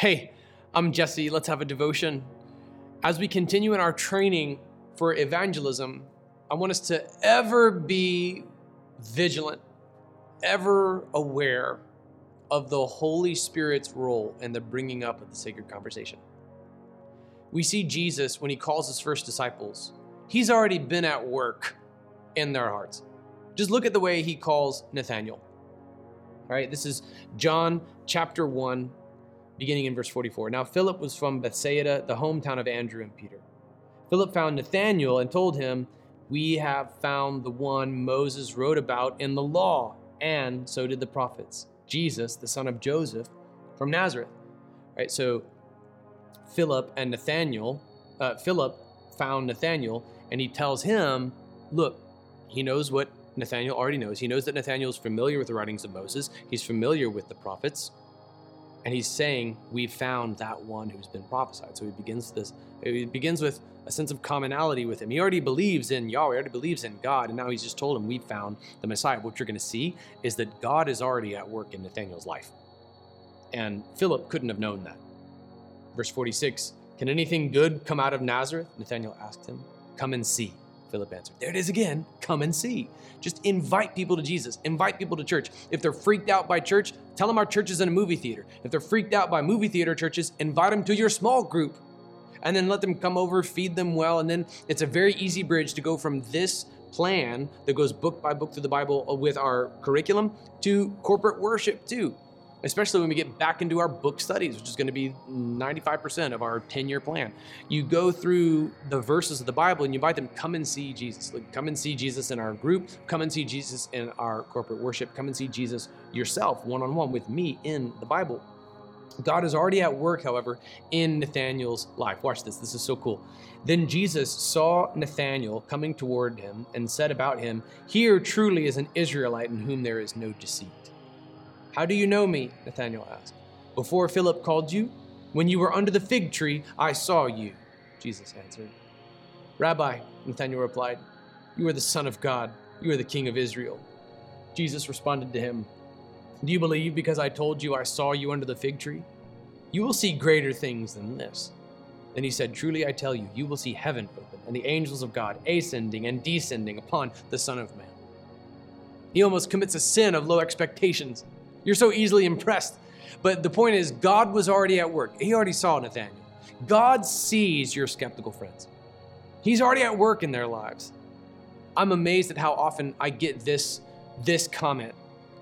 Hey, I'm Jesse. Let's have a devotion. As we continue in our training for evangelism, I want us to ever be vigilant, ever aware of the Holy Spirit's role in the bringing up of the sacred conversation. We see Jesus when he calls his first disciples, he's already been at work in their hearts. Just look at the way he calls Nathanael. All right, this is John chapter 1, beginning in verse 44. Now, Philip was from Bethsaida, the hometown of Andrew and Peter. Philip found Nathanael and told him, We have found the one Moses wrote about in the law, and so did the prophets, Jesus, the son of Joseph from Nazareth. All right, so Philip and Nathanael, uh, Philip found Nathanael, and he tells him, Look, he knows what Nathanael already knows. He knows that Nathanael is familiar with the writings of Moses, he's familiar with the prophets. And he's saying, We found that one who's been prophesied. So he begins this, he begins with a sense of commonality with him. He already believes in Yahweh, he already believes in God, and now he's just told him, We found the Messiah. What you're going to see is that God is already at work in Nathanael's life. And Philip couldn't have known that. Verse 46 Can anything good come out of Nazareth? Nathanael asked him. Come and see. Philip answered. There it is again. Come and see. Just invite people to Jesus. Invite people to church. If they're freaked out by church, tell them our church is in a movie theater. If they're freaked out by movie theater churches, invite them to your small group and then let them come over, feed them well. And then it's a very easy bridge to go from this plan that goes book by book through the Bible uh, with our curriculum to corporate worship too especially when we get back into our book studies, which is going to be 95% of our 10 year plan. You go through the verses of the Bible and you invite them, come and see Jesus. Like, come and see Jesus in our group, come and see Jesus in our corporate worship, come and see Jesus yourself one on one with me in the Bible. God is already at work, however, in Nathanael's life. Watch this, this is so cool. Then Jesus saw Nathanael coming toward him and said about him, Here truly is an Israelite in whom there is no deceit. How do you know me? Nathanael asked. Before Philip called you? When you were under the fig tree, I saw you, Jesus answered. Rabbi, Nathanael replied, You are the Son of God. You are the King of Israel. Jesus responded to him, Do you believe because I told you I saw you under the fig tree? You will see greater things than this. Then he said, Truly I tell you, you will see heaven open and the angels of God ascending and descending upon the Son of Man. He almost commits a sin of low expectations. You're so easily impressed. But the point is, God was already at work. He already saw Nathanael. God sees your skeptical friends, He's already at work in their lives. I'm amazed at how often I get this, this comment.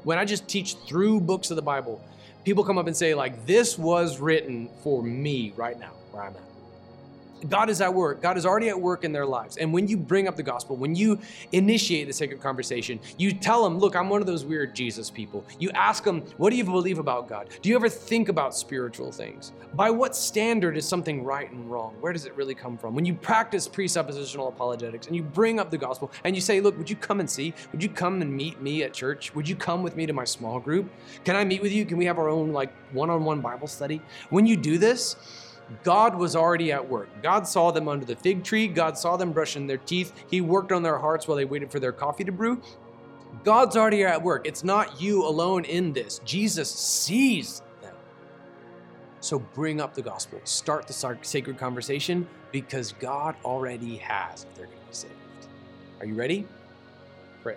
When I just teach through books of the Bible, people come up and say, like, this was written for me right now, where I'm at. God is at work. God is already at work in their lives. And when you bring up the gospel, when you initiate the sacred conversation, you tell them, Look, I'm one of those weird Jesus people. You ask them, What do you believe about God? Do you ever think about spiritual things? By what standard is something right and wrong? Where does it really come from? When you practice presuppositional apologetics and you bring up the gospel and you say, Look, would you come and see? Would you come and meet me at church? Would you come with me to my small group? Can I meet with you? Can we have our own, like, one on one Bible study? When you do this, God was already at work. God saw them under the fig tree. God saw them brushing their teeth. He worked on their hearts while they waited for their coffee to brew. God's already at work. It's not you alone in this. Jesus sees them. So bring up the gospel. Start the sacred conversation because God already has if they're going to be saved. Are you ready? Pray.